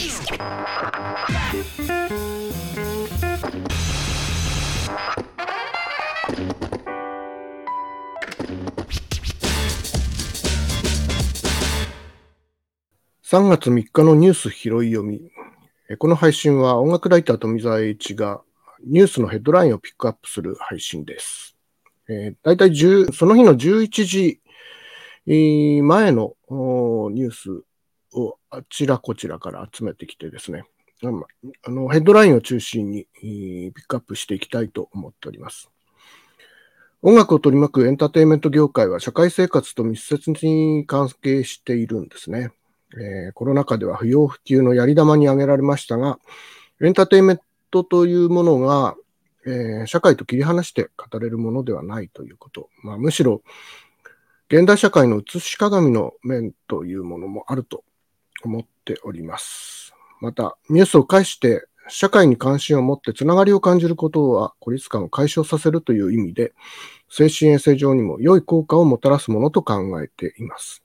3月3日のニュース拾い読み。この配信は音楽ライター富澤栄一がニュースのヘッドラインをピックアップする配信です。えー、大体10その日の11時前のニュースをあちらこちらから集めてきてですね、あのヘッドラインを中心にピックアップしていきたいと思っております。音楽を取り巻くエンターテインメント業界は社会生活と密接に関係しているんですね。えー、コロナ禍では不要不急のやり玉に挙げられましたが、エンターテインメントというものが、えー、社会と切り離して語れるものではないということ。まあ、むしろ、現代社会の映し鏡の面というものもあると思っております。また、ニュースを介して社会に関心を持ってつながりを感じることは孤立感を解消させるという意味で、精神衛生上にも良い効果をもたらすものと考えています。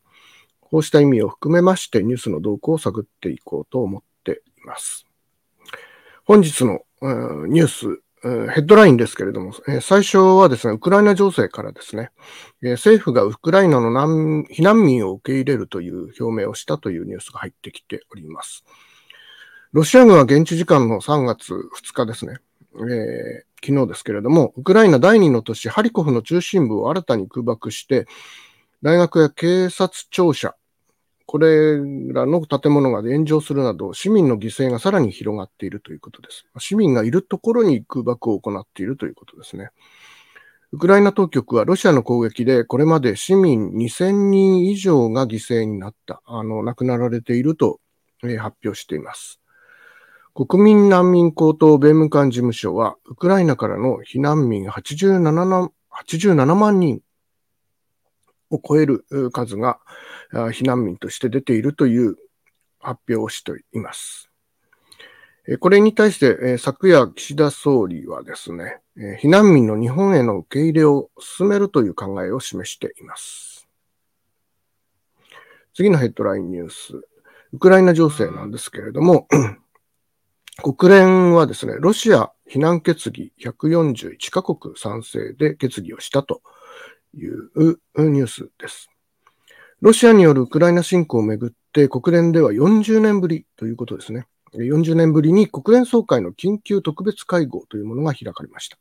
こうした意味を含めましてニュースの動向を探っていこうと思っています。本日の、ニュース、ヘッドラインですけれども、最初はですね、ウクライナ情勢からですね、政府がウクライナの難避難民を受け入れるという表明をしたというニュースが入ってきております。ロシア軍は現地時間の3月2日ですね、えー、昨日ですけれども、ウクライナ第二の都市ハリコフの中心部を新たに空爆して、大学や警察庁舎、これらの建物が炎上するなど、市民の犠牲がさらに広がっているということです。市民がいるところに空爆を行っているということですね。ウクライナ当局はロシアの攻撃でこれまで市民2000人以上が犠牲になった、あの、亡くなられていると、発表しています。国民難民高等弁務官事務所は、ウクライナからの避難民87 87万人を超える数が避難民として出ているという発表をしています。これに対して昨夜岸田総理はですね、避難民の日本への受け入れを進めるという考えを示しています。次のヘッドラインニュース。ウクライナ情勢なんですけれども、国連はですね、ロシア非難決議141カ国賛成で決議をしたというニュースです。ロシアによるウクライナ侵攻をめぐって国連では40年ぶりということですね。40年ぶりに国連総会の緊急特別会合というものが開かれました。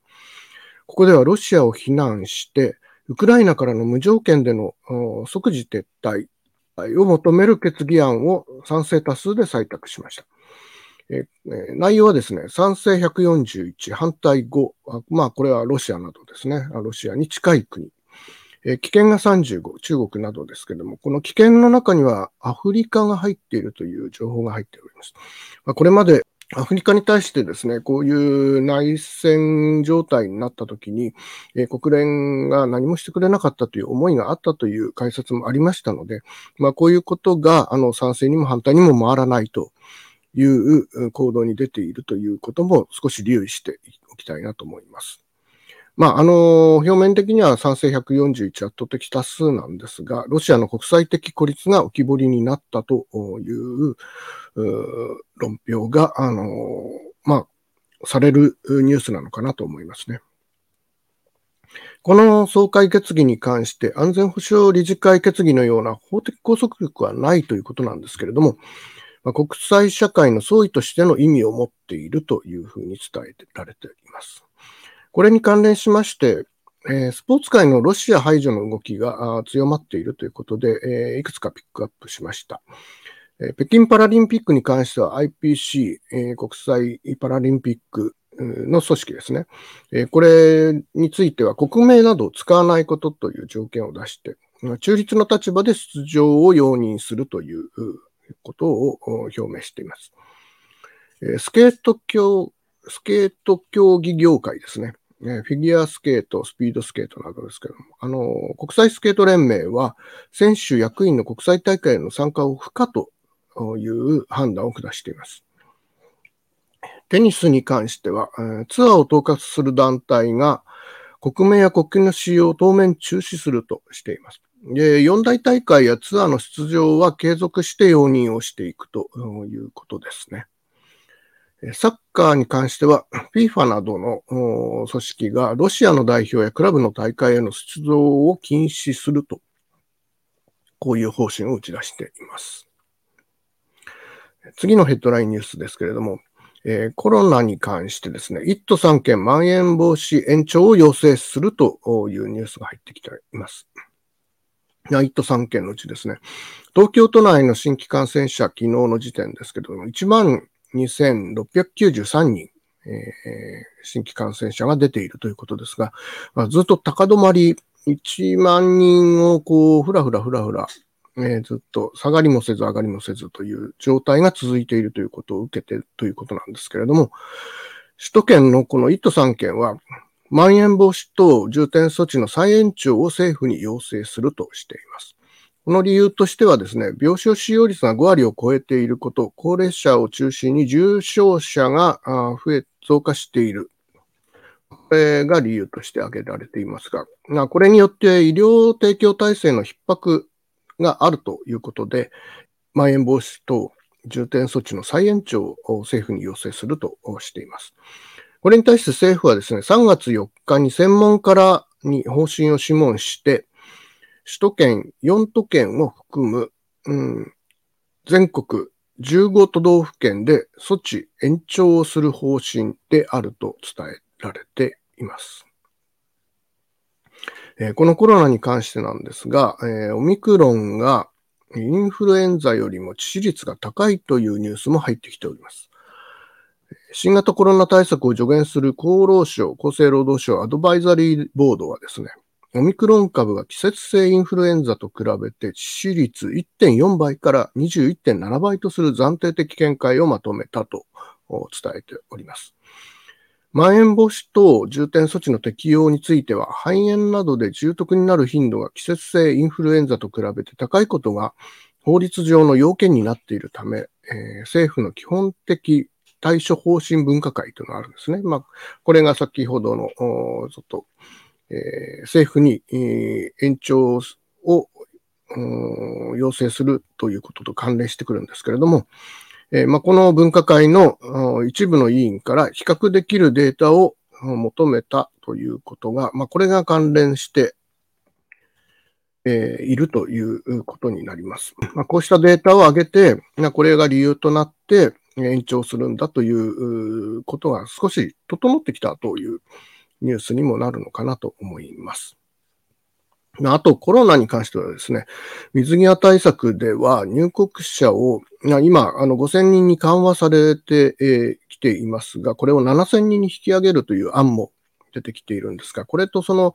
ここではロシアを非難して、ウクライナからの無条件での即時撤退を求める決議案を賛成多数で採択しました。え内容はですね、賛成141、反対5、まあこれはロシアなどですね、ロシアに近い国え危険が35、中国などですけども、この危険の中にはアフリカが入っているという情報が入っております。ま、これまでアフリカに対してですね、こういう内戦状態になったときに、え、国連が何もしてくれなかったという思いがあったという解説もありましたので、まあ、こういうことがあの賛成にも反対にも回らないという行動に出ているということも少し留意しておきたいなと思います。まあ、あの、表面的には賛成141圧倒的多数なんですが、ロシアの国際的孤立が浮き彫りになったという論評が、あの、まあ、されるニュースなのかなと思いますね。この総会決議に関して安全保障理事会決議のような法的拘束力はないということなんですけれども、まあ、国際社会の総意としての意味を持っているというふうに伝えられています。これに関連しまして、えー、スポーツ界のロシア排除の動きが強まっているということで、えー、いくつかピックアップしました。えー、北京パラリンピックに関しては IPC、え国際パラリンピックの組織ですね、えこれについては国名などを使わないことという条件を出して、中立の立場で出場を容認するということを表明しています。スケート競スケート競技業界ですね。フィギュアスケート、スピードスケートなどですけども、あの、国際スケート連盟は、選手、役員の国際大会への参加を不可という判断を下しています。テニスに関しては、ツアーを統括する団体が、国名や国旗の使用を当面中止するとしています。で、四大大会やツアーの出場は継続して容認をしていくということですね。サッカーに関しては、FIFA などの組織がロシアの代表やクラブの大会への出場を禁止すると、こういう方針を打ち出しています。次のヘッドラインニュースですけれども、えー、コロナに関してですね、1都3県まん延防止延長を要請するというニュースが入ってきています。1都3県のうちですね、東京都内の新規感染者、昨日の時点ですけども、1万2693人、えー、新規感染者が出ているということですが、まあ、ずっと高止まり、1万人をこう、ふらふらふらふら、えー、ずっと下がりもせず上がりもせずという状態が続いているということを受けてということなんですけれども、首都圏のこの1都3県は、まん延防止等重点措置の再延長を政府に要請するとしています。この理由としてはですね、病床使用率が5割を超えていること、高齢者を中心に重症者が増え、増加している。これが理由として挙げられていますが、これによって医療提供体制の逼迫があるということで、まん延防止等重点措置の再延長を政府に要請するとしています。これに対して政府はですね、3月4日に専門家らに方針を諮問して、首都圏4都県を含む、うん、全国15都道府県で措置延長をする方針であると伝えられています。えー、このコロナに関してなんですが、えー、オミクロンがインフルエンザよりも致死率が高いというニュースも入ってきております。新型コロナ対策を助言する厚労省、厚生労働省アドバイザリーボードはですね、オミクロン株が季節性インフルエンザと比べて致死率1.4倍から21.7倍とする暫定的見解をまとめたと伝えております。まん延防止等重点措置の適用については、肺炎などで重篤になる頻度が季節性インフルエンザと比べて高いことが法律上の要件になっているため、えー、政府の基本的対処方針分科会というのがあるんですね。まあ、これが先ほどの、ちょっと、え、政府に、え、延長を要請するということと関連してくるんですけれども、えま、この分科会の一部の委員から比較できるデータを求めたということが、ま、これが関連して、え、いるということになります。ま、こうしたデータを上げて、これが理由となって延長するんだということが少し整ってきたというニュースにもなるのかなと思います。あと、コロナに関してはですね、水際対策では入国者を、今、あの、5000人に緩和されてき、えー、ていますが、これを7000人に引き上げるという案も出てきているんですが、これとその、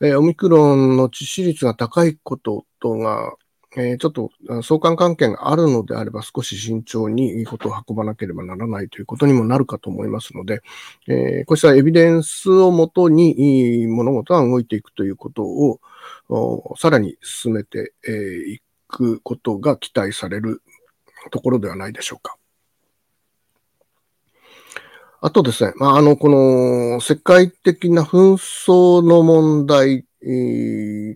えー、オミクロンの致死率が高いこととが、えー、ちょっと相関関係があるのであれば少し慎重にいいことを運ばなければならないということにもなるかと思いますので、えー、こうしたエビデンスをもとに物事が動いていくということをさらに進めていくことが期待されるところではないでしょうか。あとですね、まあ、あの、この世界的な紛争の問題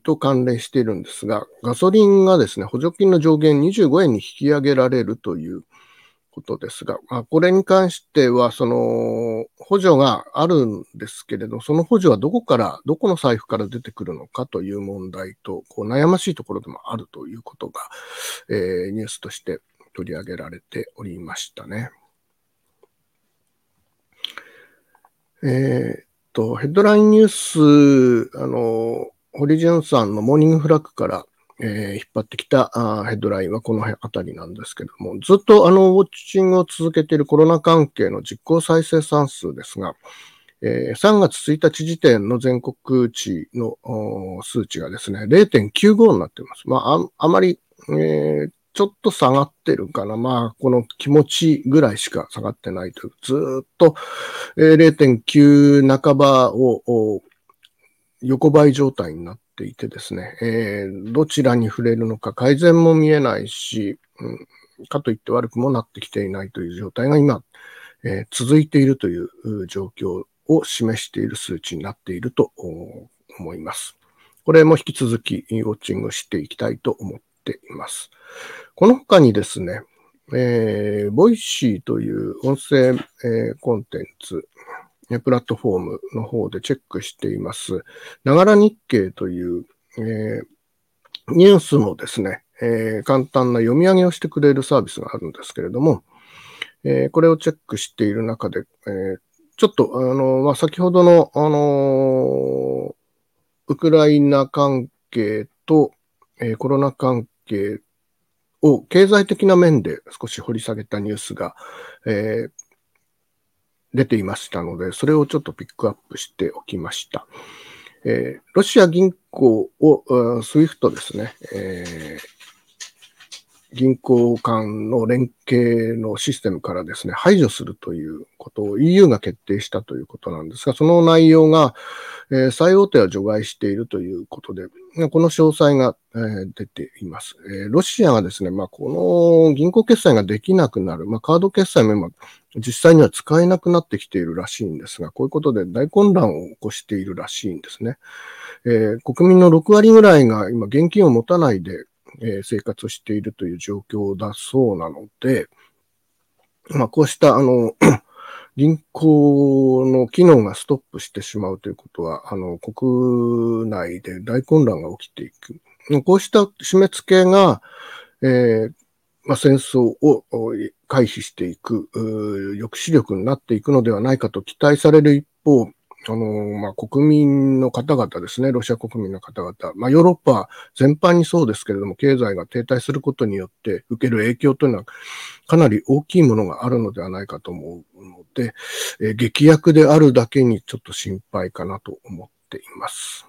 と関連しているんですが、ガソリンがですね、補助金の上限25円に引き上げられるということですが、まあ、これに関しては、その補助があるんですけれど、その補助はどこから、どこの財布から出てくるのかという問題と、こう悩ましいところでもあるということが、えー、ニュースとして取り上げられておりましたね。えーと、ヘッドラインニュース、あの、ホリジュンさんのモーニングフラッグから、えー、引っ張ってきたあヘッドラインはこの辺あたりなんですけども、ずっとあの、ウォッチングを続けているコロナ関係の実効再生産数ですが、えー、3月1日時点の全国値の数値がですね、0.95になっています。まあ、ああまり、えー、ちょっと下がってるかな。まあ、この気持ちぐらいしか下がってないという。ずっと、0.9半ばを横ばい状態になっていてですね、えー、どちらに触れるのか改善も見えないし、うん、かといって悪くもなってきていないという状態が今、えー、続いているという状況を示している数値になっていると思います。これも引き続きウォッチングしていきたいと思ってています。この他にですね、えー、 Voicy という音声、えー、コンテンツ、プラットフォームの方でチェックしています。ながら日経という、えー、ニュースのですね、えー、簡単な読み上げをしてくれるサービスがあるんですけれども、えー、これをチェックしている中で、え、ちょっと、あの、まあ、先ほどの、あのウクライナ関係と、えコロナ関係を経済的な面で少し掘り下げたニュースが、え出ていましたので、それをちょっとピックアップしておきました。えロシア銀行を、 SWIFT ですね、えー銀行間の連携のシステムからですね、排除するということを EU が決定したということなんですが、その内容が、えー、最大手は除外しているということで、この詳細が、えー、出ています、えー、ロシアがですね、まあ、この銀行決済ができなくなる、まあ、カード決済も今、実際には使えなくなってきているらしいんですが、こういうことで大混乱を起こしているらしいんですね。えー、国民の6割ぐらいが今現金を持たないでえー、生活しているという状況だそうなので、まあ、こうした、あの、銀行の機能がストップしてしまうということは、あの、国内で大混乱が起きていく。こうした締め付けが、えー、まあ、戦争を回避していく、抑止力になっていくのではないかと期待される一方、あの、まあ、国民の方々ですね、ロシア国民の方々、まあ、ヨーロッパ全般にそうですけれども、経済が停滞することによって受ける影響というのはかなり大きいものがあるのではないかと思うので、えー、劇薬であるだけにちょっと心配かなと思っています。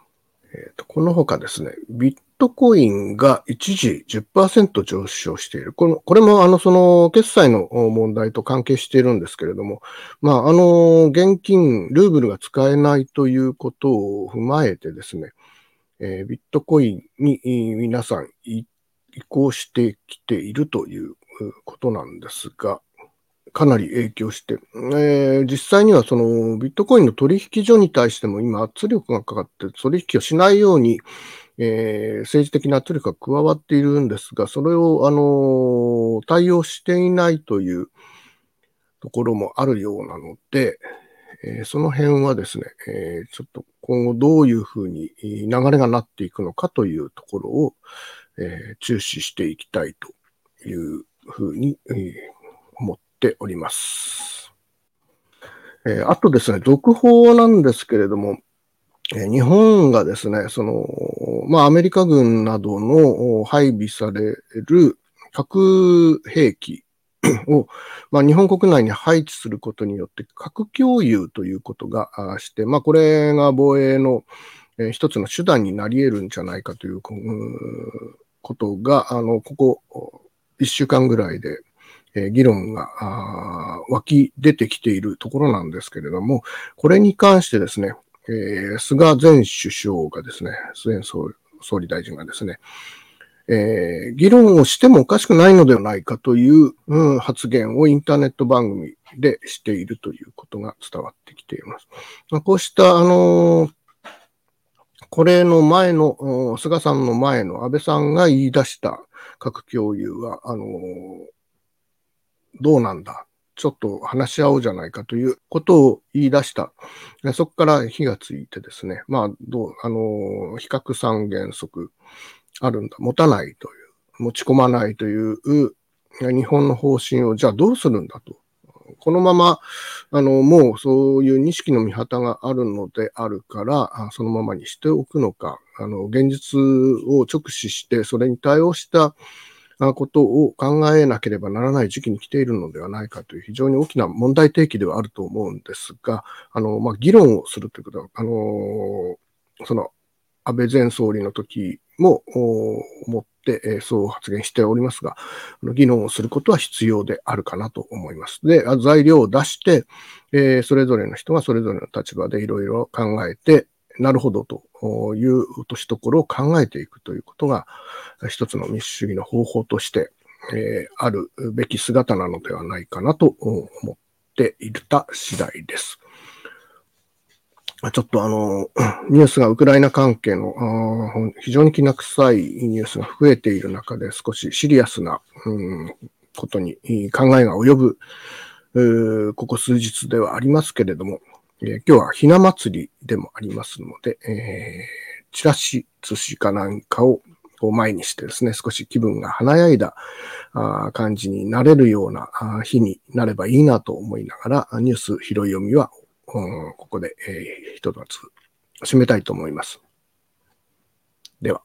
えーと、この他ですね、ビッットコインが一時10%上昇している。このこれもあの、その、決済の問題と関係しているんですけれども、まあ、あの、現金、ルーブルが使えないということを踏まえてですね、えー、ビットコインに皆さん移行してきているということなんですが、かなり影響して、えー、実際にはそのビットコインの取引所に対しても今圧力がかかって取引をしないように、えー、政治的な圧力が加わっているんですが、それを、あの対応していないというところもあるようなので、えー、その辺はですね、えー、ちょっと今後どういうふうに流れがなっていくのかというところを、え注視していきたいというふうに、え思っております。えあとですね、続報なんですけれども、日本がですね、その、まあ、アメリカ軍などの配備される核兵器 を、まあ、日本国内に配置することによって核共有ということがして、まあ、これが防衛の、一つの手段になり得るんじゃないかということが、あの、ここ一週間ぐらいで、え、議論が湧き出てきているところなんですけれども、これに関してですね、えー、菅前首相がですね、菅総理大臣がですね、えー、議論をしてもおかしくないのではないかという、うん、発言をインターネット番組でしているということが伝わってきています。まあ、こうした、あのー、これの前の、菅さんの前の安倍さんが言い出した核共有は、あのー、どうなんだちょっと話し合おうじゃないかということを言い出した。そこから火がついてですね、まあ、どう、あの、比較三原則あるんだ。持たないという、持ち込まないという日本の方針を、じゃあどうするんだと。このまま、あの、もうそういう錦の御旗があるのであるから、そのままにしておくのか、あの、現実を直視して、それに対応したなことを考えなければならない時期に来ているのではないかという非常に大きな問題提起ではあると思うんですが、あの、まあ、議論をするということは、あの、その、安倍前総理の時も思って、えそう発言しておりますが、議論をすることは必要であるかなと思います。で、材料を出して、えそれぞれの人がそれぞれの立場でいろいろ考えて、なるほどという落としどころを考えていくということが、一つの民主主義の方法として、えー、あるべき姿なのではないかなと思っていた次第です。ちょっとあの、ニュースがウクライナ関係の非常にきな臭いニュースが増えている中で少しシリアスな、うん、ことに考えが及ぶ、ここ数日ではありますけれども、え、今日はひな祭りでもありますので、えー、チラシ、寿司かなんかを前にしてですね、少し気分が華やいだ感じになれるような日になればいいなと思いながら、ニュース拾い読みは、ここで、えー、一つ締めたいと思います。では。